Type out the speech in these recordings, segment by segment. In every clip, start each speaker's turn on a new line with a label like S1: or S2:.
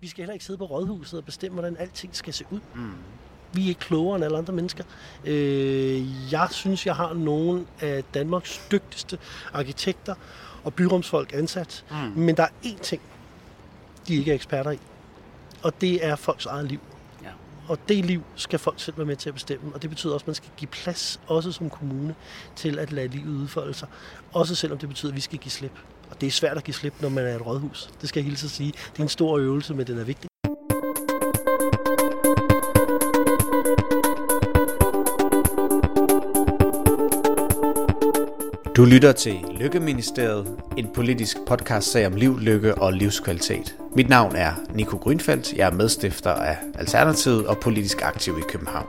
S1: Vi skal heller ikke sidde på rådhuset og bestemme, hvordan alting skal se ud. Mm. Vi er ikke klogere end alle andre mennesker. Øh, jeg synes, jeg har nogle af Danmarks dygtigste arkitekter og byrumsfolk ansat. Mm. Men der er én ting, de ikke er eksperter i. Og det er folks eget liv.
S2: Ja.
S1: Og det liv skal folk selv være med til at bestemme. Og det betyder også, at man skal give plads, også som kommune, til at lade livet udfolde sig. Også selvom det betyder, at vi skal give slip. Og det er svært at give slip, når man er et rådhus. Det skal jeg hilse at sige. Det er en stor øvelse, men den er vigtig.
S2: Du lytter til Lykkeministeriet, en politisk podcast om liv, lykke og livskvalitet. Mit navn er Nico Grønfeldt. Jeg er medstifter af Alternativet og politisk aktiv i København.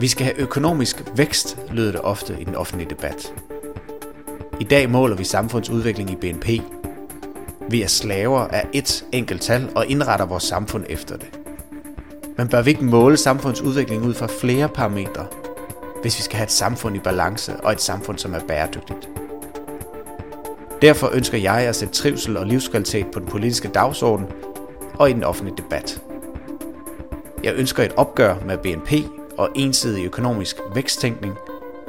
S2: Vi skal have økonomisk vækst, lyder det ofte i den offentlige debat. I dag måler vi samfundsudvikling i BNP. Vi er slaver af et enkelt tal og indretter vores samfund efter det. Men bør vi ikke måle samfundsudvikling ud fra flere parametre, hvis vi skal have et samfund i balance og et samfund, som er bæredygtigt. Derfor ønsker jeg at sætte trivsel og livskvalitet på den politiske dagsorden og i den offentlige debat. Jeg ønsker et opgør med BNP og ensidig økonomisk væksttænkning,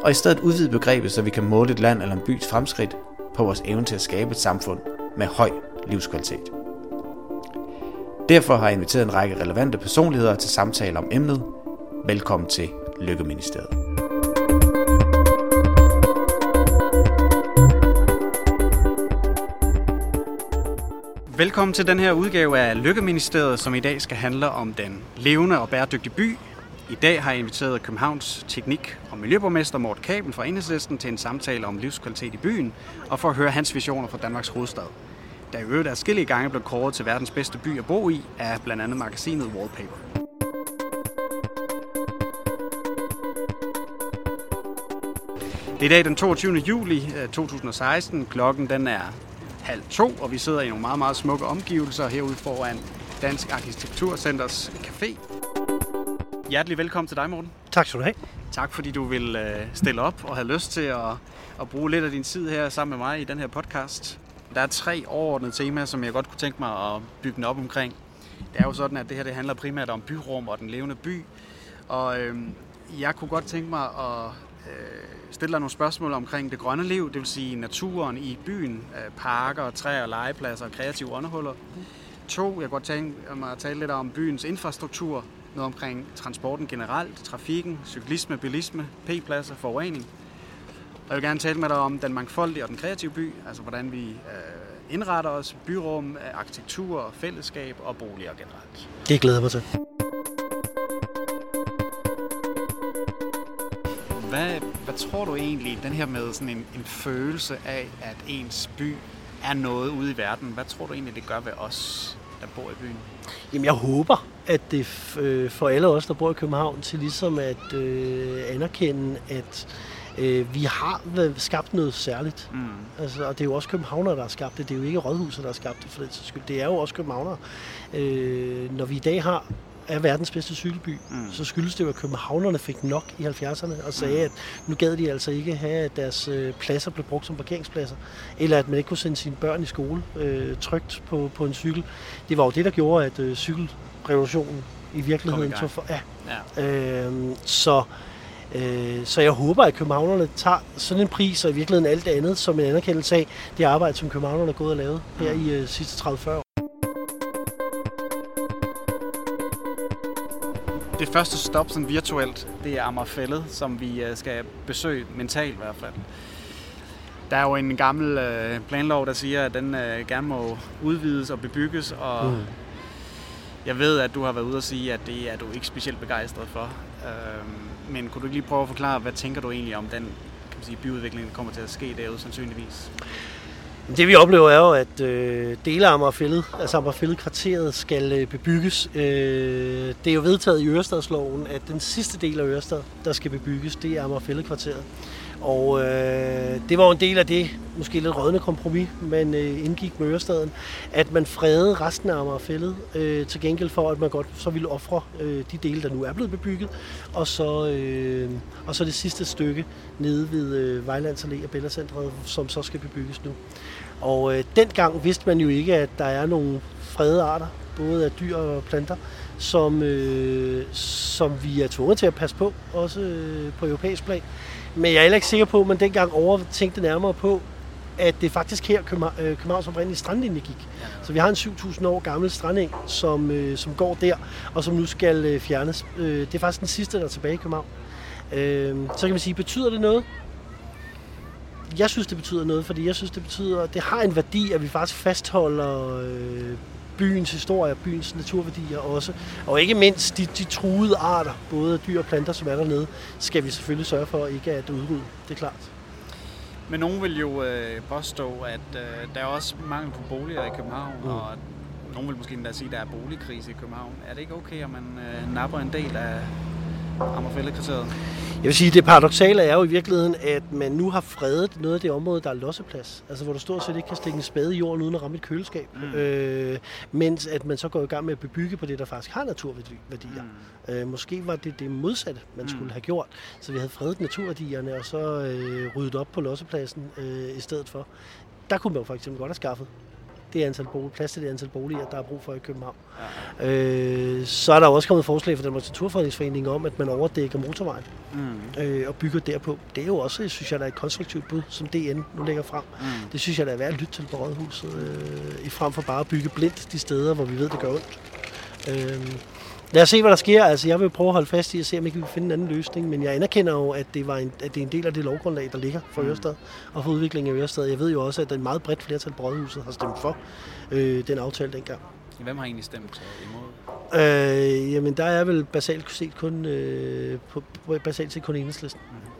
S2: og i stedet udvide begrebet, så vi kan måle et land eller en bys fremskridt på vores evne til at skabe et samfund med høj livskvalitet. Derfor har jeg inviteret en række relevante personligheder til samtale om emnet. Velkommen til Lykkeministeriet. Velkommen til den her udgave af Lykkeministeriet, som i dag skal handle om den levende og bæredygtige by. I dag har jeg inviteret Københavns Teknik- og Miljøborgmester Mort Kabel fra Enhedslisten til en samtale om livskvalitet i byen, og for at høre hans visioner for Danmarks hovedstad. Der i øvrigt er skille gange blevet kåret til verdens bedste by at bo i af blandt andet magasinet Wallpaper. Det er i dag den 22. juli øh, 2016. Klokken den er halv to, og vi sidder i nogle meget, meget smukke omgivelser herude foran Dansk Arkitekturcenters Café. Hjertelig velkommen til dig, Morten.
S1: Tak skal du have.
S2: Tak fordi du vil øh, stille op og have lyst til at, at bruge lidt af din tid her sammen med mig i den her podcast. Der er tre overordnede temaer, som jeg godt kunne tænke mig at bygge den op omkring. Det er jo sådan, at det her det handler primært om byrum og den levende by. Og øh, jeg kunne godt tænke mig at øh, stille dig nogle spørgsmål omkring det grønne liv, det vil sige naturen i byen, øh, parker, træer, legepladser og kreative underhuller. To, jeg kunne godt tænke mig at tale lidt om byens infrastruktur, noget omkring transporten generelt, trafikken, cyklisme, bilisme, p-pladser, forurening. Og jeg vil gerne tale med dig om den mangfoldige og den kreative by, altså hvordan vi øh, indretter os, byrum, arkitektur, fællesskab og boliger generelt.
S1: Det glæder jeg mig til.
S2: Hvad, hvad tror du egentlig, den her med sådan en, en følelse af, at ens by er noget ude i verden, hvad tror du egentlig, det gør ved os, der bor i byen?
S1: Jamen, jeg håber, at det øh, for alle os, der bor i København, til ligesom at øh, anerkende, at øh, vi har skabt noget særligt. Mm. Altså, og det er jo også københavnere, der har skabt det. Det er jo ikke rådhuset, der har skabt det for den skyld. Det er jo også københavnere. Øh, når vi i dag har er verdens bedste cykelby, mm. så skyldes det jo, at københavnerne fik nok i 70'erne og sagde, mm. at nu gad de altså ikke have, at deres øh, pladser blev brugt som parkeringspladser, eller at man ikke kunne sende sine børn i skole øh, trygt på, på en cykel. Det var jo det, der gjorde, at øh, cykelrevolutionen i virkeligheden tog for... Ja. ja. Øh, så, øh, så jeg håber, at københavnerne tager sådan en pris, og i virkeligheden alt det andet, som en anerkendelse af det arbejde, som københavnerne er gået og lavet her mm. i øh, sidste 30-40 år.
S2: Det første stop sådan virtuelt, det er Amagerfællet, som vi øh, skal besøge mentalt i hvert fald. Der er jo en gammel øh, planlov, der siger, at den øh, gerne må udvides og bebygges, og mm jeg ved, at du har været ude og sige, at det er du ikke specielt begejstret for. Øhm, men kunne du ikke lige prøve at forklare, hvad tænker du egentlig om den kan man sige, byudvikling, der kommer til at ske derude sandsynligvis?
S1: Det vi oplever er jo, at øh, dele af Amagerfællet, altså Amagerfællet kvarteret, skal øh, bebygges. Øh, det er jo vedtaget i Ørestadsloven, at den sidste del af Ørestad, der skal bebygges, det er Amagerfællet kvarteret. Og øh, det var jo en del af det, måske lidt rådne kompromis, man øh, indgik med Ørestaden, at man fredede resten af Amagerfællet øh, til gengæld for, at man godt så ville ofre øh, de dele, der nu er blevet bebygget, og så, øh, og så det sidste stykke nede ved øh, Vejlands Allé og Bellacentret, som så skal bebygges nu. Og øh, dengang vidste man jo ikke, at der er nogle fredede arter, både af dyr og planter, som, øh, som vi er tvunget til at passe på, også øh, på europæisk plan. Men jeg er heller ikke sikker på, at man dengang overtænkte nærmere på, at det faktisk her øh, Københavns oprindelige strandlinje gik. Så vi har en 7.000 år gammel strandeng, som, øh, som går der, og som nu skal øh, fjernes. Øh, det er faktisk den sidste, der er tilbage i København. Øh, så kan man sige, betyder det noget? Jeg synes, det betyder noget, fordi jeg synes, det betyder, det har en værdi, at vi faktisk fastholder øh, byens historie, byens naturværdier også. Og ikke mindst de, de truede arter, både dyr og planter, som er dernede, skal vi selvfølgelig sørge for ikke at udrydde. Det er klart.
S3: Men nogen vil jo øh, påstå, at øh, der er også mangel på boliger i København, mm. og nogen vil måske endda sige, at der er boligkrise i København. Er det ikke okay, at man øh, napper en del af Amagerfældekriteriet?
S1: Jeg vil sige, det paradoxale er jo i virkeligheden, at man nu har fredet noget af det område, der er losseplads. Altså hvor du stort set ikke kan stikke en spade i jorden uden at ramme et køleskab. Mm. Øh, mens at man så går i gang med at bebygge på det, der faktisk har naturværdier. Mm. Øh, måske var det det modsatte, man mm. skulle have gjort. Så vi havde fredet naturværdierne og så øh, ryddet op på lossepladsen øh, i stedet for. Der kunne man jo faktisk godt have skaffet det antal bolig, plads til det antal boliger, der er brug for i København. Ja. Øh, så er der også kommet forslag fra Danmarks Naturfredningsforening om, at man overdækker motorvejen mm. øh, og bygger derpå. Det er jo også, synes jeg, der er et konstruktivt bud, som DN nu lægger frem. Mm. Det synes jeg, der er værd at lytte til på Rådhuset, øh, i frem for bare at bygge blindt de steder, hvor vi ved, det gør ondt. Øh, Lad os se, hvad der sker. Altså, jeg vil prøve at holde fast i at se, om vi kan finde en anden løsning. Men jeg anerkender jo, at det, var en, at det er en del af det lovgrundlag, der ligger for mm. Ørestad og for udviklingen af Ørestad. Jeg ved jo også, at der er en meget bredt flertal på Rådhuset har stemt for øh, den aftale dengang.
S3: Hvem har egentlig stemt
S1: imod? Øh, jamen, der er vel basalt set kun, øh, på, basalt set kun enhedslisten. Mm.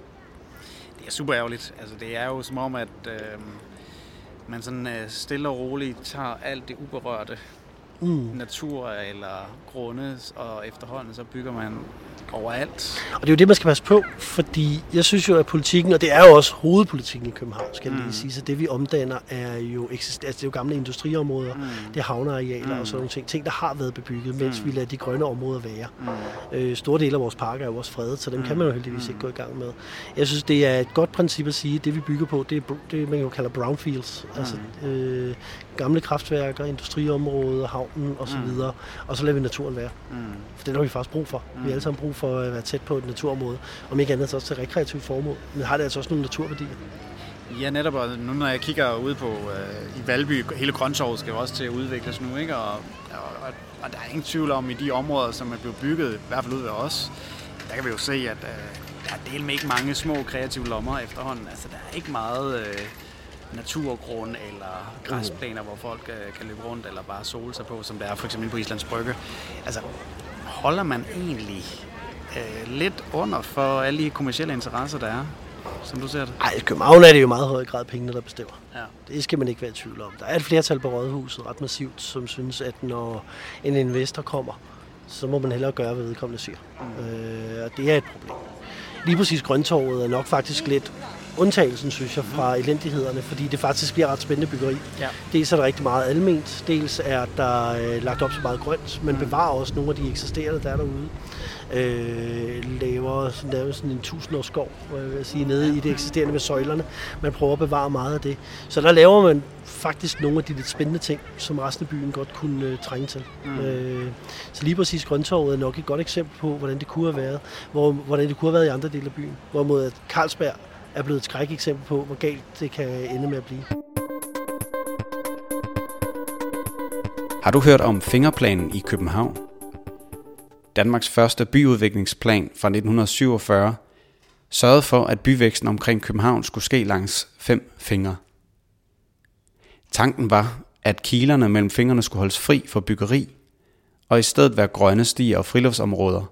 S3: Det er super ærgerligt. Altså, det er jo som om, at øh, man sådan øh, stille og roligt tager alt det uberørte mm. natur eller grunde, og efterhånden så bygger man overalt.
S1: Og det er jo det, man skal passe på, fordi jeg synes jo, at politikken, og det er jo også hovedpolitikken i København, skal jeg mm. lige sige, så det vi omdanner er jo, altså, det er jo gamle industriområder, mm. det er havnearealer mm. og sådan nogle ting, ting, der har været bebygget, mens mm. vi lader de grønne områder være. Mm. Øh, store dele af vores parker er jo også fredet, så dem mm. kan man jo heldigvis ikke gå i gang med. Jeg synes, det er et godt princip at sige, at det vi bygger på, det er det, man jo kalder brownfields, mm. altså øh, gamle kraftværker, industriområder, havnen osv., mm. og så lader vi naturen være. Mm. For det har vi faktisk brug for. Mm. Vi har alle sammen brug for at være tæt på et naturområde, om ikke andet så også til rekreativt formål, men har det altså også nogle naturværdier.
S3: Ja, netop, og nu når jeg kigger ud på øh, i Valby, hele grøntorvet skal jo også til at udvikles nu, ikke? Og, og, og der er ingen tvivl om, i de områder, som er blevet bygget, i hvert fald ud ved os, der kan vi jo se, at øh, der er del med ikke mange små kreative lommer efterhånden. Altså, der er ikke meget... Øh, naturgrund eller græsplaner, hvor folk øh, kan løbe rundt eller bare sole sig på, som der er for eksempel på Islands Brygge. Altså, holder man egentlig øh, lidt under for alle de kommersielle interesser, der er, som du ser det?
S1: Ej, i København er det jo meget høj grad pengene, der bestemmer. Ja. Det skal man ikke være i tvivl om. Der er et flertal på Rådhuset, ret massivt, som synes, at når en investor kommer, så må man hellere gøre, hvad vedkommende siger. Mm. Øh, og det er et problem. Lige præcis Grøntorvet er nok faktisk lidt undtagelsen, synes jeg, fra elendighederne, fordi det faktisk bliver ret spændende byggeri. Ja. Dels er der rigtig meget alment, dels er der øh, lagt op så meget grønt, men bevarer også nogle af de eksisterende, der er derude. Øh, laver sådan, sådan en tusindårs skov, jeg vil sige, nede i det eksisterende med søjlerne. Man prøver at bevare meget af det. Så der laver man faktisk nogle af de lidt spændende ting, som resten af byen godt kunne øh, trænge til. Mm. Øh, så lige præcis Grøntorvet er nok et godt eksempel på, hvordan det kunne have været, hvor, hvordan det kunne have været i andre dele af byen. Hvorimod at Carlsberg er blevet et skræk eksempel på, hvor galt det kan ende med at blive.
S2: Har du hørt om fingerplanen i København? Danmarks første byudviklingsplan fra 1947 sørgede for, at byvæksten omkring København skulle ske langs fem fingre. Tanken var, at kilerne mellem fingrene skulle holdes fri for byggeri, og i stedet være grønne stier og friluftsområder.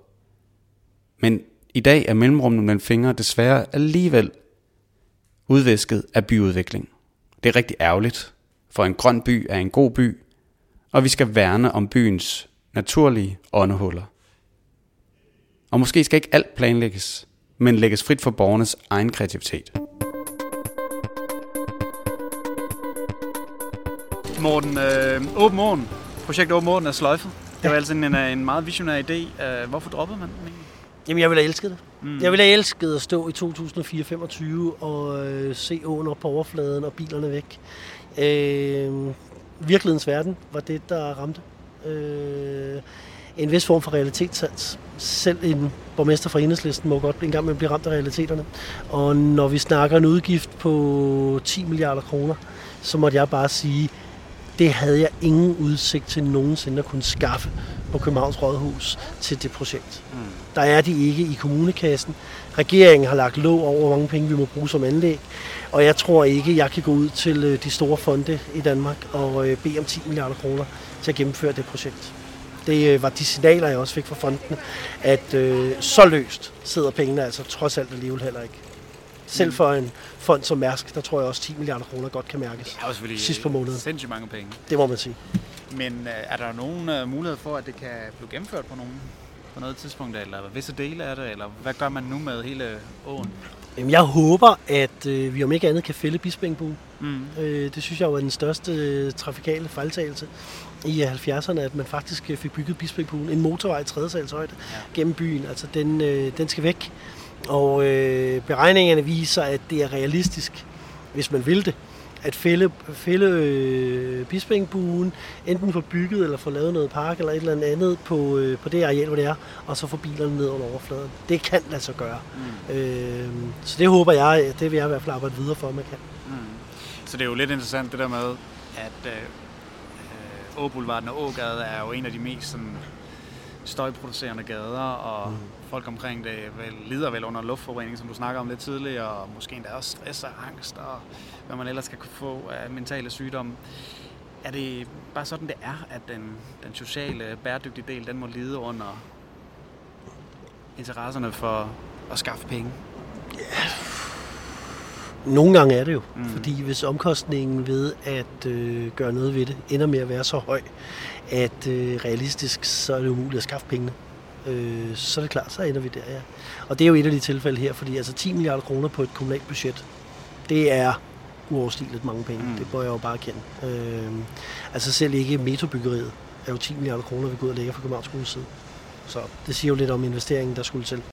S2: Men i dag er mellemrummene mellem fingre desværre alligevel udvisket af byudvikling. Det er rigtig ærgerligt, for en grøn by er en god by, og vi skal værne om byens naturlige åndehuller. Og måske skal ikke alt planlægges, men lægges frit for borgernes egen kreativitet.
S3: Morten, øh, Åben Morgen, projekt Åben Morgen er sløjfet. Det var altså en, en meget visionær idé. Øh, hvorfor droppede man den egentlig?
S1: Jamen, jeg ville have elsket det. Mm. Jeg ville have elsket at stå i 2024 og øh, se åen op på overfladen og bilerne væk. Øh, virkelighedens verden var det, der ramte. Øh, en vis form for realitetssans. Selv en borgmester fra Enhedslisten må godt en gang med blive ramt af realiteterne. Og når vi snakker en udgift på 10 milliarder kroner, så måtte jeg bare sige, det havde jeg ingen udsigt til nogensinde at kunne skaffe på Københavns Rådhus til det projekt. Mm. Der er de ikke i kommunekassen. Regeringen har lagt låg over, hvor mange penge vi må bruge som anlæg. Og jeg tror ikke, jeg kan gå ud til øh, de store fonde i Danmark og øh, bede om 10 milliarder kroner til at gennemføre det projekt. Det øh, var de signaler, jeg også fik fra fonden, at øh, så løst sidder pengene altså trods alt alligevel heller ikke. Selv mm. for en fond som Mærsk, der tror jeg også 10 milliarder kroner godt kan mærkes.
S2: Det er selvfølgelig
S1: sidst på måneden.
S2: sindssygt mange penge.
S1: Det må man sige.
S2: Men er der nogen uh, mulighed for, at det kan blive gennemført på, nogen, på noget tidspunkt, eller visse dele af det, eller hvad gør man nu med hele åen?
S1: Jamen, jeg håber, at øh, vi om ikke andet kan fælde Bispingbuen. Mm. Øh, det synes jeg var den største øh, trafikale fejltagelse i 70'erne, at man faktisk øh, fik bygget Bispingbuen, en motorvej i tredje salshøjde ja. gennem byen. Altså, den, øh, den skal væk. Og øh, beregningerne viser, at det er realistisk, hvis man vil det, at fælde, fælde øh, Bispingbuen, enten få bygget eller få lavet noget park eller et eller andet på, øh, på det areal, hvor det er, og så få bilerne ned under overfladen. Det kan lade sig gøre. Mm. Øh, så det håber jeg, det vil jeg i hvert fald arbejde videre for, at man kan. Mm.
S2: Så det er jo lidt interessant det der med, at øh, Åboulevarden og Ågade er jo en af de mest sådan, støjproducerende gader, og mm. folk omkring det vel, lider vel under luftforurening, som du snakker om lidt tidligere, og måske endda også stress og angst, og hvad man ellers skal kunne få af mentale sygdomme. Er det bare sådan, det er, at den, den sociale, bæredygtige del, den må lide under interesserne for at skaffe penge?
S1: Ja. Nogle gange er det jo, mm. fordi hvis omkostningen ved at øh, gøre noget ved det ender med at være så høj, at øh, realistisk så er det umuligt at skaffe pengene. Øh, så er det klart, så ender vi der, ja. Og det er jo et af de tilfælde her, fordi altså 10 milliarder kroner på et kommunalt budget, det er uoverstigeligt mange penge. Mm. Det bør jeg jo bare kende. Øh, altså selv ikke metrobyggeriet er jo 10 milliarder kroner, vi går ud og lægger fra Københavns side. Så det siger jo lidt om investeringen, der skulle til.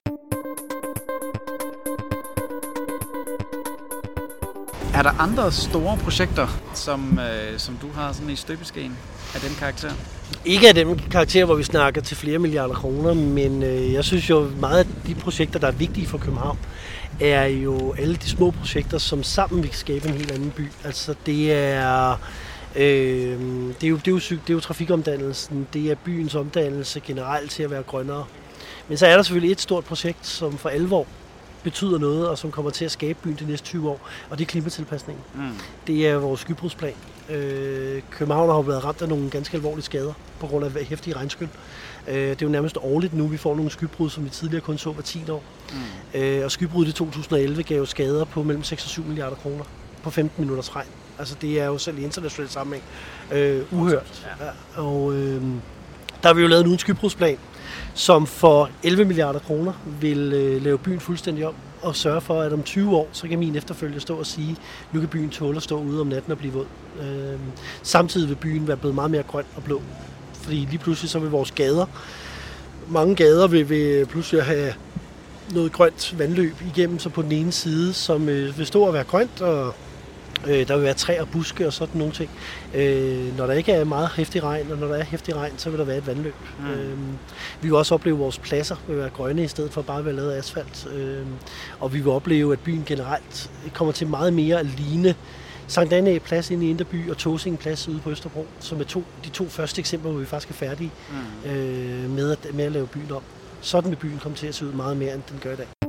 S2: Er der andre store projekter, som, øh, som du har sådan i støbeskeen af den karakter?
S1: Ikke af den karakter, hvor vi snakker til flere milliarder kroner, men øh, jeg synes jo meget af de projekter, der er vigtige for København, er jo alle de små projekter, som sammen vil skabe en helt anden by. Altså det er... Øh, det, er jo, det, er jo, det er jo trafikomdannelsen, det er byens omdannelse generelt til at være grønnere. Men så er der selvfølgelig et stort projekt, som for alvor betyder noget, og som kommer til at skabe byen de næste 20 år, og det er klimatilpasningen. Mm. Det er vores skybrudsplan. Øh, København har jo været ramt af nogle ganske alvorlige skader på grund af hæftige regnskyld. Øh, det er jo nærmest årligt nu, vi får nogle skybrud, som vi tidligere kun så hver 10 år. Mm. Øh, og skybruddet i 2011 gav jo skader på mellem 6 og 7 milliarder kroner på 15 minutters regn. Altså det er jo selv i international sammenhæng øh, uhørt. Ja. Og øh, der har vi jo lavet en skybrudsplan, som for 11 milliarder kroner vil øh, lave byen fuldstændig om og sørge for, at om 20 år, så kan min efterfølger stå og sige, nu kan byen tåle at stå ude om natten og blive våd. Øh, samtidig vil byen være blevet meget mere grøn og blå. Fordi lige pludselig så vil vores gader, mange gader vil, vil pludselig have noget grønt vandløb igennem, så på den ene side, som øh, vil stå og være grønt og Øh, der vil være træer og buske og sådan nogle ting. Øh, når der ikke er meget hæftig regn, og når der er hæftig regn, så vil der være et vandløb. Mm. Øh, vi vil også opleve, at vores pladser vil være grønne, i stedet for bare at være lavet af asfalt. Øh, og vi vil opleve, at byen generelt kommer til meget mere at ligne Sankt Anne plads inde i Inderby og Tåsing plads ude på Østerbro, som er to, de to første eksempler, hvor vi faktisk er færdige mm. øh, med, at, med at lave byen om. Sådan vil byen komme til at se ud meget mere, end den gør i dag.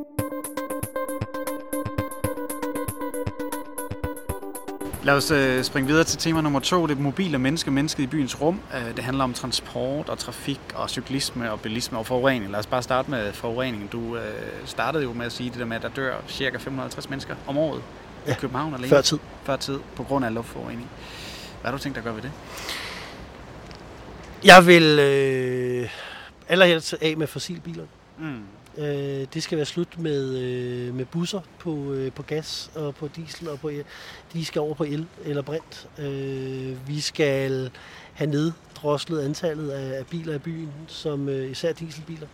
S2: Lad os øh, springe videre til tema nummer to, det mobile menneske, mennesket i byens rum. Øh, det handler om transport og trafik og cyklisme og bilisme og forurening. Lad os bare starte med forureningen. Du øh, startede jo med at sige det der med, at der dør cirka 550 mennesker om året ja, i København alene.
S1: Før tid.
S2: Før tid, på grund af luftforurening. Hvad har du tænkt dig at gøre ved det?
S1: Jeg vil øh, allerhelst af med fossilbiler. Mm. Øh, det skal være slut med, øh, med busser på, øh, på gas og på diesel, og på, de skal over på el eller brint. Øh, vi skal have neddroslet antallet af, af biler i byen, som øh, især dieselbiler.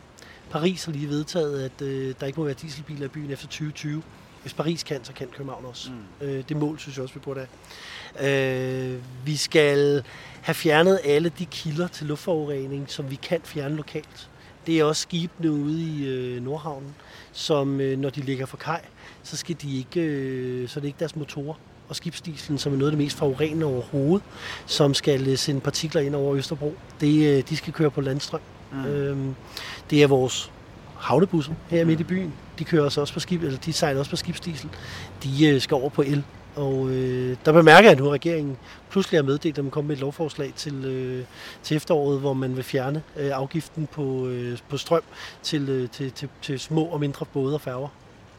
S1: Paris har lige vedtaget, at øh, der ikke må være dieselbiler i byen efter 2020 Hvis Paris kan, så kan København også. Mm. Øh, det mål synes jeg også, vi burde have. Øh, vi skal have fjernet alle de kilder til luftforurening, som vi kan fjerne lokalt. Det er også skibene ude i øh, Nordhavnen, som øh, når de ligger for kaj, så skal de ikke, øh, så er det ikke deres motorer og skibsdislen, som er noget af det mest forurenende overhovedet, som skal øh, sende partikler ind over Østerbro. Det, øh, de skal køre på landstrøm. Mm. Øhm, det er vores havnebusser her midt i byen. De kører også på skib, eller de sejler også på skibsdiesel. De øh, skal over på el. Og øh, der bemærker jeg nu, at regeringen pludselig har meddelt, at man kommer med et lovforslag til, øh, til efteråret, hvor man vil fjerne øh, afgiften på, øh, på strøm til, øh, til, til, til små og mindre både og færger.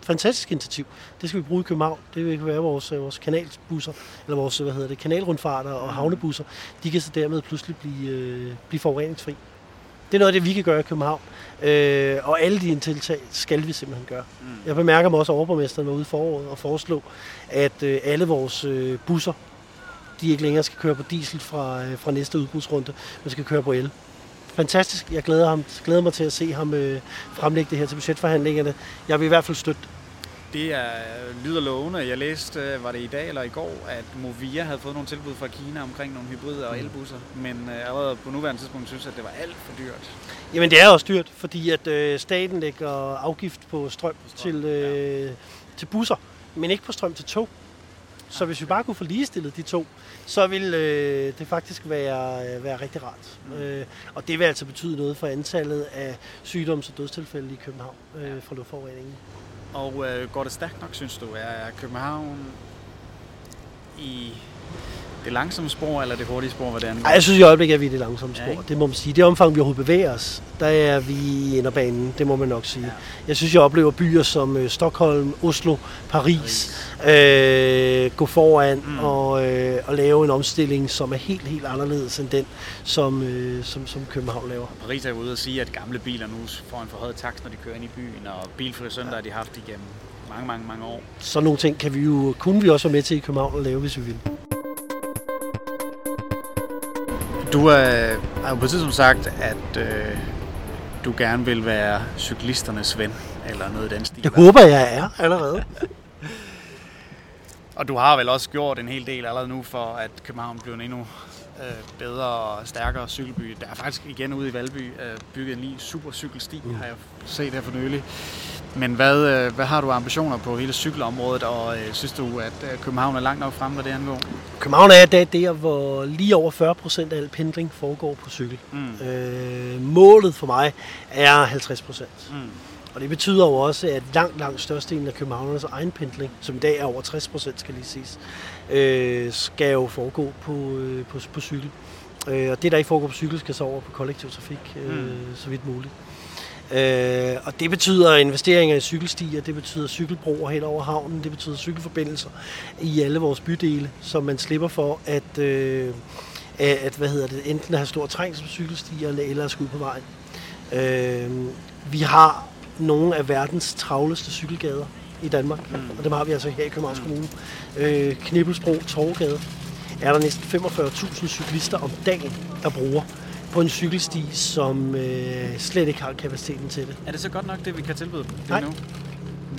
S1: Fantastisk initiativ. Det skal vi bruge i København. Det vil være vores, øh, vores kanalbusser, eller vores hvad hedder det, kanalrundfarter og havnebusser. De kan så dermed pludselig blive, øh, blive forureningsfri. Det er noget af det, vi kan gøre i København. Øh, og alle de tiltag skal vi simpelthen gøre. Mm. Jeg bemærker mig også, at overborgmesteren var ude foråret og foreslå, at øh, alle vores øh, busser, de ikke længere skal køre på diesel fra, øh, fra næste udbudsrunde, men skal køre på el. Fantastisk. Jeg glæder, ham, glæder mig til at se ham øh, fremlægge det her til budgetforhandlingerne. Jeg vil i hvert fald støtte
S3: det er, lyder lovende. Jeg læste, øh, var det i dag eller i går, at Movia havde fået nogle tilbud fra Kina omkring nogle hybride og mm. elbusser, men øh, allerede på nuværende tidspunkt synes at det var alt for dyrt.
S1: Jamen det er også dyrt, fordi at øh, staten lægger afgift på strøm, på strøm til, øh, ja. til busser, men ikke på strøm til tog. Så hvis vi bare kunne få ligestillet de to, så vil øh, det faktisk være, øh, være rigtig rart. Mm. Øh, og det vil altså betyde noget for antallet af sygdoms- og dødstilfælde i København øh, fra luftforureningen.
S3: Og øh, går det stærkt nok, synes du? Er København i det langsomme spor, eller det hurtige spor, hvordan?
S1: Ej, jeg synes i øjeblikket, at vi er det langsomme spor. Ja, det må man sige. Det omfang, vi overhovedet bevæger os, der er vi i inderbanen. Det må man nok sige. Ja. Jeg synes, jeg oplever byer som øh, Stockholm, Oslo, Paris, Paris. Øh, gå foran mm. og, øh, og lave en omstilling, som er helt, helt anderledes end den, som, øh, som, som København laver.
S3: Paris er ude og sige, at gamle biler nu får en forhøjet takst, når de kører ind i byen, og bilfri søndag ja. har de haft igennem mange, mange, mange år.
S1: Så nogle ting kan vi jo, kunne vi også være med til i København at lave, hvis vi vil.
S3: Du øh, har jo på tidspunkt sagt, at øh, du gerne vil være cyklisternes ven, eller noget i den stil.
S1: Det håber jeg er allerede.
S3: og du har vel også gjort en hel del allerede nu for, at København bliver en endnu øh, bedre og stærkere cykelby. Der er faktisk igen ude i Valby øh, bygget en lige super cykelsti, mm. har jeg set her for nylig. Men hvad, øh, hvad har du ambitioner på hele cykelområdet, og øh, synes du, at øh, København er langt nok fremme, hvad det angår?
S1: København er der, der hvor lige over 40 procent af al pendling foregår på cykel. Mm. Øh, målet for mig er 50 procent. Mm. Og det betyder jo også, at langt, langt størstedelen af københavnernes egen pendling, som i dag er over 60 procent, skal lige siges, øh, skal jo foregå på, øh, på, på cykel. Øh, og det, der ikke foregår på cykel, skal så over på kollektiv trafik, øh, mm. så vidt muligt. Øh, og det betyder investeringer i cykelstier, det betyder cykelbroer hen over havnen, det betyder cykelforbindelser i alle vores bydele, så man slipper for at, øh, at hvad hedder det, enten at have stor trængsel på cykelstierne eller at skulle på vejen. Øh, vi har nogle af verdens travleste cykelgader i Danmark, mm. og dem har vi altså her i Københavns Kommune. Øh, Knibbelsbro, Torvgade, er der næsten 45.000 cyklister om dagen, der bruger på en cykelsti, som øh, slet ikke har kapaciteten til det.
S3: Er det så godt nok det, vi kan tilbyde dem
S1: Nej. nu?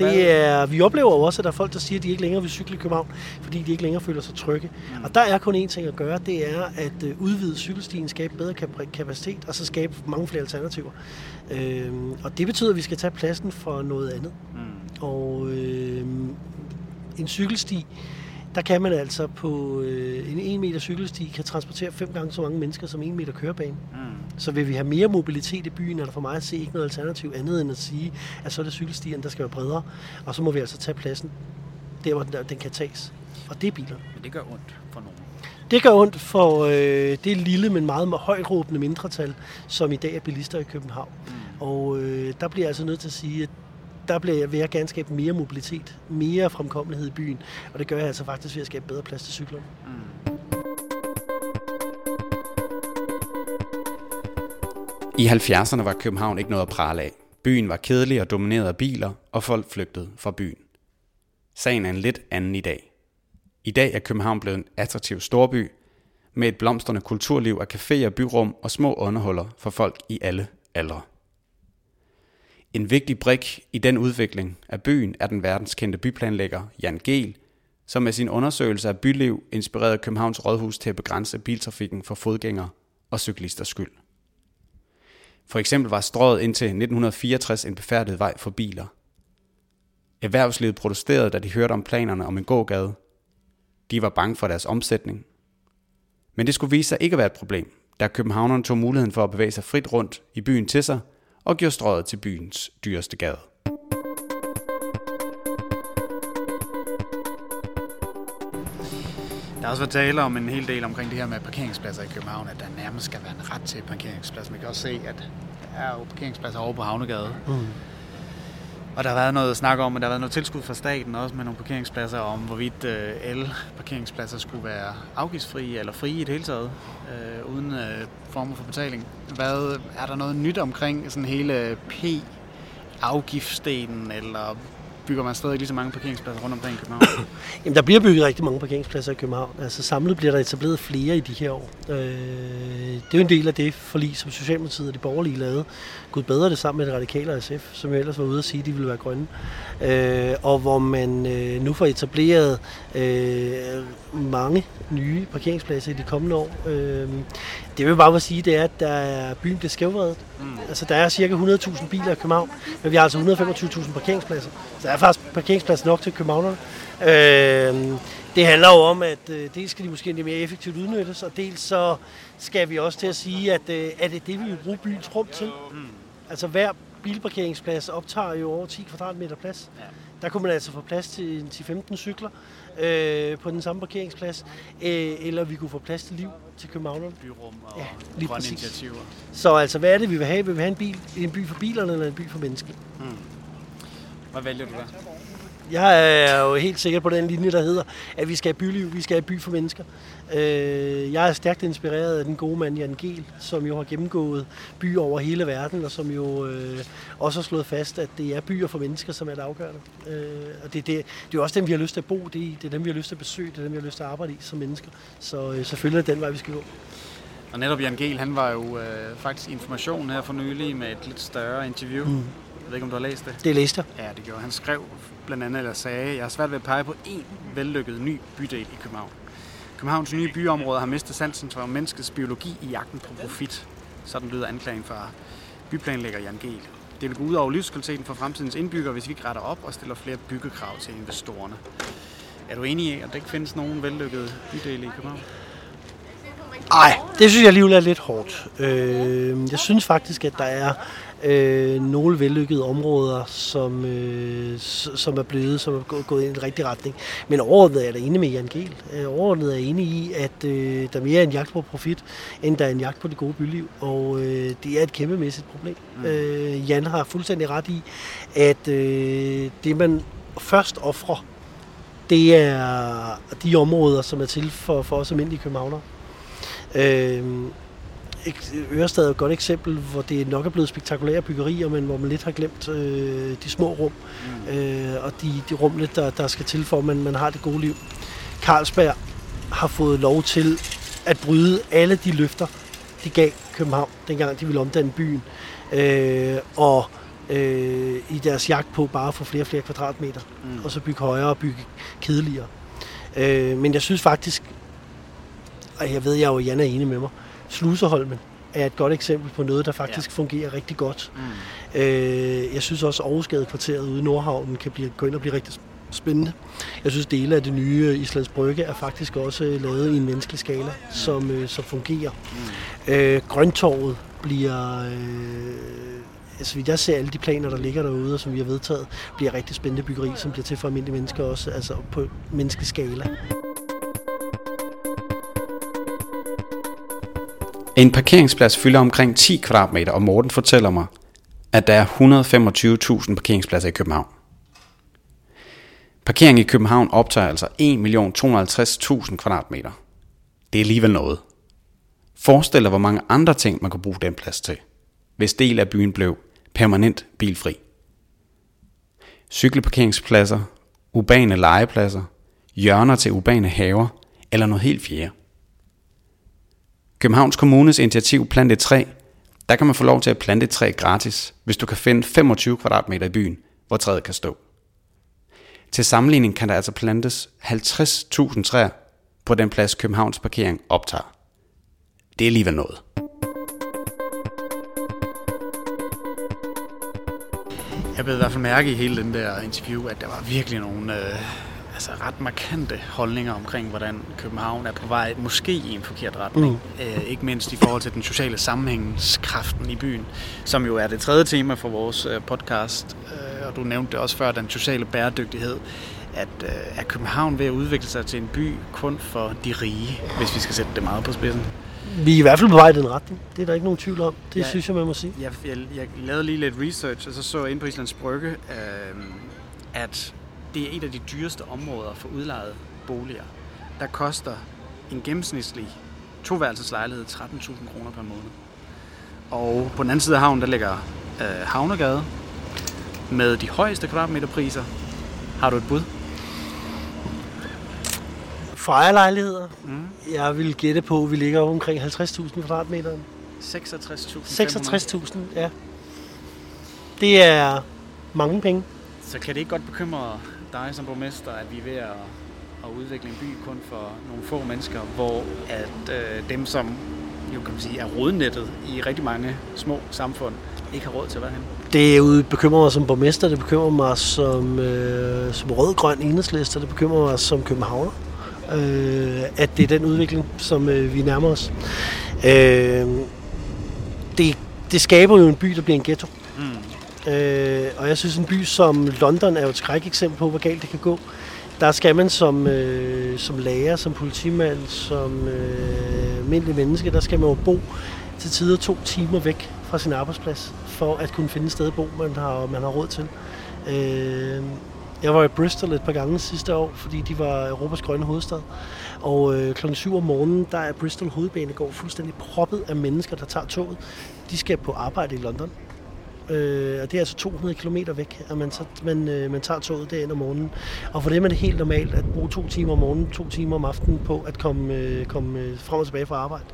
S1: Det er, vi oplever jo også, at der er folk, der siger, at de ikke længere vil cykle i København, fordi de ikke længere føler sig trygge. Mm. Og der er kun én ting at gøre, det er at øh, udvide cykelstien, skabe bedre kapacitet, og så skabe mange flere alternativer. Øhm, og det betyder, at vi skal tage pladsen for noget andet. Mm. Og øh, en cykelsti, der kan man altså på øh, en 1 meter cykelsti kan transportere fem gange så mange mennesker som en meter kørebane. Mm. Så vil vi have mere mobilitet i byen, er der for mig at se ikke noget alternativ andet end at sige, at så er det cykelstien, der skal være bredere, og så må vi altså tage pladsen der, hvor den, der, den kan tages. Og det er biler.
S3: Men det gør ondt for nogen.
S1: Det gør ondt for øh, det lille, men meget højt råbende mindretal, som i dag er bilister i København. Mm. Og øh, der bliver jeg altså nødt til at sige, at der bliver jeg ved at gerne skabe mere mobilitet, mere fremkommelighed i byen, og det gør jeg altså faktisk ved at skabe bedre plads til cyklerne. Mm.
S2: I 70'erne var København ikke noget at prale af. Byen var kedelig og domineret af biler, og folk flygtede fra byen. Sagen er en lidt anden i dag. I dag er København blevet en attraktiv storby, med et blomstrende kulturliv af caféer, byrum og små underhuller for folk i alle aldre. En vigtig brik i den udvikling af byen er den verdenskendte byplanlægger Jan Gehl, som med sin undersøgelse af byliv inspirerede Københavns Rådhus til at begrænse biltrafikken for fodgængere og cyklisters skyld. For eksempel var strøget indtil 1964 en befærdet vej for biler. Erhvervslivet protesterede, da de hørte om planerne om en gågade. De var bange for deres omsætning. Men det skulle vise sig ikke at være et problem, da københavnerne tog muligheden for at bevæge sig frit rundt i byen til sig og gjorde strøget til byens dyreste gade.
S3: Der har også været tale om en hel del omkring det her med parkeringspladser i København, at der nærmest skal være en ret til parkeringsplads. Man kan også se, at der er jo parkeringspladser over på Havnegade. Mm. Og der har været noget snak om, at der har været noget tilskud fra staten også med nogle parkeringspladser om, hvorvidt øh, el-parkeringspladser skulle være afgiftsfrie eller frie i det hele taget, øh, uden øh, former for betaling. Hvad, er der noget nyt omkring sådan hele P-afgiftsdelen, eller bygger man stadig lige så mange parkeringspladser rundt omkring i København?
S1: Jamen, der bliver bygget rigtig mange parkeringspladser i København. Altså samlet bliver der etableret flere i de her år. Øh, det er jo en del af det forlig, som Socialdemokratiet og de borgerlige lavede. Gud bedre det sammen med det radikale og SF, som jo ellers var ude at sige, at de ville være grønne. Øh, og hvor man øh, nu får etableret øh, mange nye parkeringspladser i de kommende år. Øh, det vil bare sige, det er, at der er, byen bliver skævvredet. Mm. Altså, der er cirka 100.000 biler i København, men vi har altså 125.000 parkeringspladser. Så der er faktisk parkeringspladser nok til københavnerne. Øh, det handler jo om, at øh, dels skal de måske lidt mere effektivt udnyttes, og dels så skal vi også til at sige, at øh, er det det, vi vil bruge byens rum til? Mm. Altså hver bilparkeringsplads optager jo over 10 kvadratmeter plads. Ja. Der kunne man altså få plads til 10-15 cykler øh, på den samme parkeringsplads, øh, eller vi kunne få plads til liv til københavnerne.
S3: Byrum og ja, lige grønne præcis. initiativer.
S1: Så altså, hvad er det, vi vil have? Vil vi have en, bil, en by for bilerne eller en by for mennesker? Hmm.
S3: Hvad vælger du der?
S1: Jeg er jo helt sikker på den linje, der hedder, at vi skal have byliv, vi skal have by for mennesker. Øh, jeg er stærkt inspireret af den gode mand Jan Gehl, som jo har gennemgået byer over hele verden, og som jo øh, også har slået fast, at det er byer for mennesker, som er det afgørende. Øh, og det, det, det er jo også dem, vi har lyst til at bo det i, det er dem, vi har lyst til at besøge, det er dem, vi har lyst til at arbejde i som mennesker. Så selvfølgelig er det den vej, vi skal gå.
S3: Og netop Jan Gehl, han var jo øh, faktisk information her for nylig med et lidt større interview. Mm. Ved ikke, om du har læst det?
S1: Det læste
S3: jeg. Ja, det gjorde Han skrev blandt andet, eller sagde, jeg har svært ved at pege på én vellykket ny bydel i København. Københavns nye byområder har mistet sansen for menneskets biologi i jagten på profit. Sådan lyder anklagen fra byplanlægger Jan Gehl. Det vil gå ud over livskvaliteten for fremtidens indbyggere, hvis vi ikke retter op og stiller flere byggekrav til investorerne. Er du enig i, at der ikke findes nogen vellykkede bydele i København?
S1: Nej, det synes jeg alligevel er lidt hårdt. Øh, jeg synes faktisk, at der er øh, nogle vellykkede områder, som, øh, som er blevet, som er gået, i en rigtig retning. Men overordnet er jeg da enig med Jan Gehl. Øh, overordnet er jeg enig i, at øh, der er mere en jagt på profit, end der er en jagt på det gode byliv. Og øh, det er et kæmpemæssigt problem. Mm. Øh, Jan har fuldstændig ret i, at øh, det man først offrer, det er de områder, som er til for, for os almindelige københavnere. Øh, Ørestad er et godt eksempel, hvor det nok er blevet spektakulære byggerier, men hvor man lidt har glemt øh, de små rum, mm. øh, og de, de rum, der, der skal til for, at man, man har det gode liv. Carlsberg har fået lov til at bryde alle de løfter, de gav København, dengang de ville omdanne byen. Øh, og øh, i deres jagt på bare at få flere og flere kvadratmeter, mm. og så bygge højere og bygge kedeligere. Øh, men jeg synes faktisk, og jeg ved, jeg er jo Jan er enig med mig, Sluseholmen er et godt eksempel på noget, der faktisk ja. fungerer rigtig godt. Mm. Øh, jeg synes også, at Aarhusgade-kvarteret ude i Nordhavnen kan blive, gå ind og blive rigtig spændende. Jeg synes, dele af det nye Islands Brygge er faktisk også lavet i en menneskelig skala, mm. som, øh, som fungerer. Mm. Øh, Grøntorvet bliver... Øh, altså, jeg ser alle de planer, der ligger derude, og som vi har vedtaget, bliver rigtig spændende byggeri, som bliver til for almindelige mennesker også, altså på menneskelig skala.
S2: En parkeringsplads fylder omkring 10 kvadratmeter, og Morten fortæller mig, at der er 125.000 parkeringspladser i København. Parkering i København optager altså 1.250.000 kvadratmeter. Det er alligevel noget. Forestil dig, hvor mange andre ting, man kunne bruge den plads til, hvis del af byen blev permanent bilfri. Cykelparkeringspladser, urbane legepladser, hjørner til urbane haver eller noget helt fjerde. Københavns Kommunes initiativ Plant et træ, Der kan man få lov til at plante et træ gratis, hvis du kan finde 25 kvadratmeter i byen, hvor træet kan stå. Til sammenligning kan der altså plantes 50.000 træer på den plads Københavns parkering optager. Det er alligevel noget.
S3: Jeg blev i hvert fald mærke i hele den der interview, at der var virkelig nogle øh, altså ret markante holdninger omkring, hvordan København er på vej måske i en forkert retning. Mm. Øh, ikke mindst i forhold til den sociale sammenhængskraften i byen, som jo er det tredje tema for vores øh, podcast. Øh, og du nævnte det også før, den sociale bæredygtighed. At øh, er København ved at udvikle sig til en by kun for de rige, hvis vi skal sætte det meget på spidsen?
S1: Vi er i hvert fald på vej i den retning. Det er der ikke nogen tvivl om. Det ja, synes jeg, man må sige.
S3: Jeg, jeg, jeg lavede lige lidt research, og så så jeg ind på Islands Brygge, øh, at det er et af de dyreste områder for udlejet boliger. Der koster en gennemsnitlig toværelseslejlighed 13.000 kroner per måned. Og på den anden side af havnen, der ligger øh, Havnegade med de højeste kvadratmeterpriser. Har du et bud?
S1: Frejerlejligheder. Mm. Jeg vil gætte på, at vi ligger omkring 50.000 kvadratmeter.
S3: 66.000.
S1: 66.000, ja. Det er mange penge.
S3: Så kan det ikke godt bekymre dig som borgmester, at vi er ved at, at udvikle en by kun for nogle få mennesker, hvor at øh, dem, som jo kan man sige, er rodnettet i rigtig mange små samfund, ikke har råd til at være henne?
S1: Det bekymrer mig som borgmester, det bekymrer mig som, øh, som rød-grøn enhedslister, det bekymrer mig som københavner, øh, at det er den udvikling, som øh, vi nærmer os. Øh, det, det skaber jo en by, der bliver en ghetto. Øh, Øh, og jeg synes, en by som London er jo et skræk-eksempel på, hvor galt det kan gå. Der skal man som, øh, som lærer, som politimand, som øh, almindelig menneske, der skal man jo bo til tider to timer væk fra sin arbejdsplads, for at kunne finde et sted at bo, man har, man har råd til. Øh, jeg var i Bristol et par gange sidste år, fordi de var Europas grønne hovedstad. Og øh, kl. 7 om morgenen, der er Bristol hovedbanegård fuldstændig proppet af mennesker, der tager toget. De skal på arbejde i London. Øh, og det er altså 200 km væk, at man, så, man, øh, man tager toget derind om morgenen. Og for dem er det helt normalt at bruge to timer om morgenen, to timer om aftenen på at komme, øh, komme øh, frem og tilbage fra arbejde.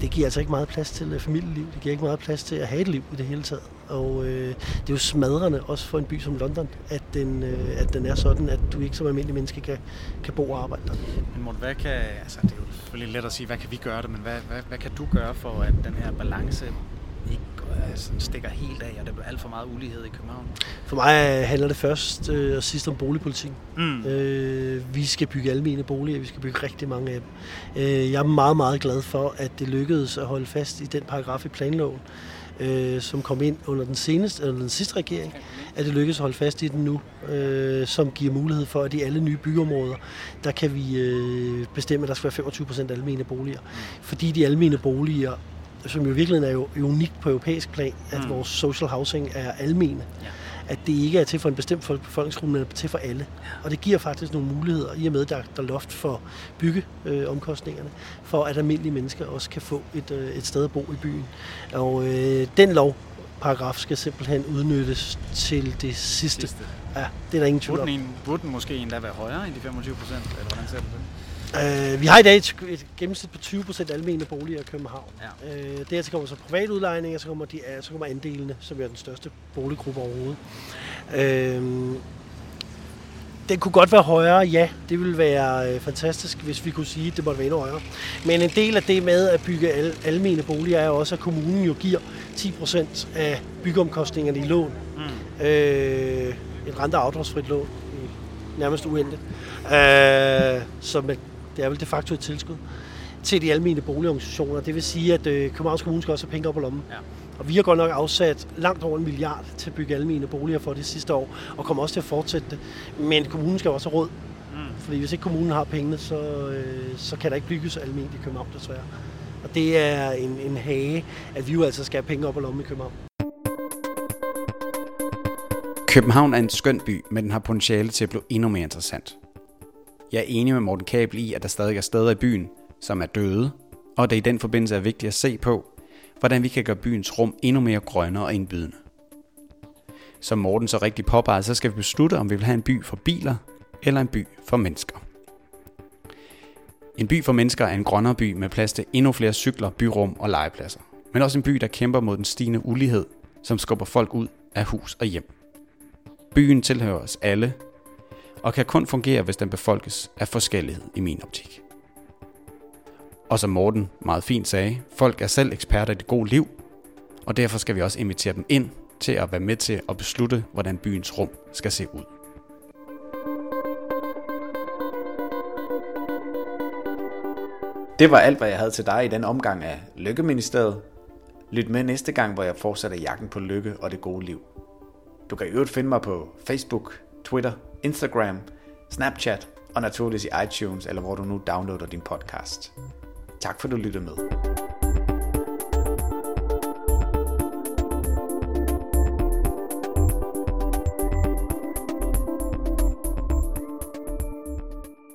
S1: Det giver altså ikke meget plads til øh, familieliv. Det giver ikke meget plads til at have et liv i det hele taget. Og øh, det er jo smadrende også for en by som London, at den, øh, at den er sådan, at du ikke som almindelig menneske kan, kan bo og arbejde der.
S3: Men Morten, hvad kan, altså det er jo selvfølgelig let at sige, hvad kan vi gøre det, men hvad, hvad, hvad kan du gøre for, at den her balance ikke sådan stikker helt af, og der bliver alt for meget ulighed i København?
S1: For mig handler det først øh, og sidst om boligpolitik. Mm. Øh, vi skal bygge almene boliger, vi skal bygge rigtig mange af dem. Øh, jeg er meget, meget glad for, at det lykkedes at holde fast i den paragraf i planloven, øh, som kom ind under den, seneste, eller den sidste regering, at det lykkedes at holde fast i den nu, øh, som giver mulighed for, at i alle nye byområder, der kan vi øh, bestemme, at der skal være 25 procent almene boliger. Mm. Fordi de almene boliger som jo virkelig er jo unikt på europæisk plan, at mm. vores social housing er almene. Ja. At det ikke er til for en bestemt befolkningsgruppe, men er til for alle. Ja. Og det giver faktisk nogle muligheder, i og med, at der, der er loft for byggeomkostningerne, øh, for at almindelige mennesker også kan få et, øh, et sted at bo i byen. Og øh, den lov, paragraf skal simpelthen udnyttes til det sidste. sidste. Ja, det er der ingen tvivl om.
S3: Burde den måske endda være højere end de 25 procent, eller hvordan ser du det?
S1: Uh, vi har i dag et, et gennemsnit på 20% almene boliger i København. Ja. Uh, dertil kommer så privatudlejning, og så kommer, de, så kommer andelene, som er den største boliggruppe overhovedet. Uh, den kunne godt være højere, ja. Det ville være uh, fantastisk, hvis vi kunne sige, at det måtte være endnu højere. Men en del af det med at bygge al- almene boliger er også, at kommunen jo giver 10% af byggeomkostningerne i lån. Mm. Uh, et rente- og afdragsfrit lån, nærmest uendeligt. Uh, så man det er vel de facto et tilskud til de almene boligorganisationer. Det vil sige, at øh, Københavns Kommune skal også have penge op på lommen. Ja. Og vi har godt nok afsat langt over en milliard til at bygge almene boliger for det sidste år, og kommer også til at fortsætte det. Men kommunen skal også have råd. Mm. Fordi hvis ikke kommunen har pengene, så, øh, så kan der ikke bygges almindeligt i København, desværre. Og det er en, en hage, at vi jo altså skal have penge op på lommen i København.
S2: København er en skøn by, men den har potentiale til at blive endnu mere interessant. Jeg er enig med Morten Kabel i, at der stadig er steder i byen, som er døde, og det i den forbindelse er vigtigt at se på, hvordan vi kan gøre byens rum endnu mere grønnere og indbydende. Som Morten så rigtig påpeger, så skal vi beslutte, om vi vil have en by for biler eller en by for mennesker. En by for mennesker er en grønnere by med plads til endnu flere cykler, byrum og legepladser. men også en by, der kæmper mod den stigende ulighed, som skubber folk ud af hus og hjem. Byen tilhører os alle, og kan kun fungere, hvis den befolkes af forskellighed i min optik. Og som Morten meget fint sagde, folk er selv eksperter i det gode liv, og derfor skal vi også invitere dem ind til at være med til at beslutte, hvordan byens rum skal se ud. Det var alt, hvad jeg havde til dig i den omgang af Lykkeministeriet. Lyt med næste gang, hvor jeg fortsætter jagten på lykke og det gode liv. Du kan i øvrigt finde mig på Facebook, Twitter, Instagram, Snapchat og naturligvis i iTunes, eller hvor du nu downloader din podcast. Tak for at du lyttede med.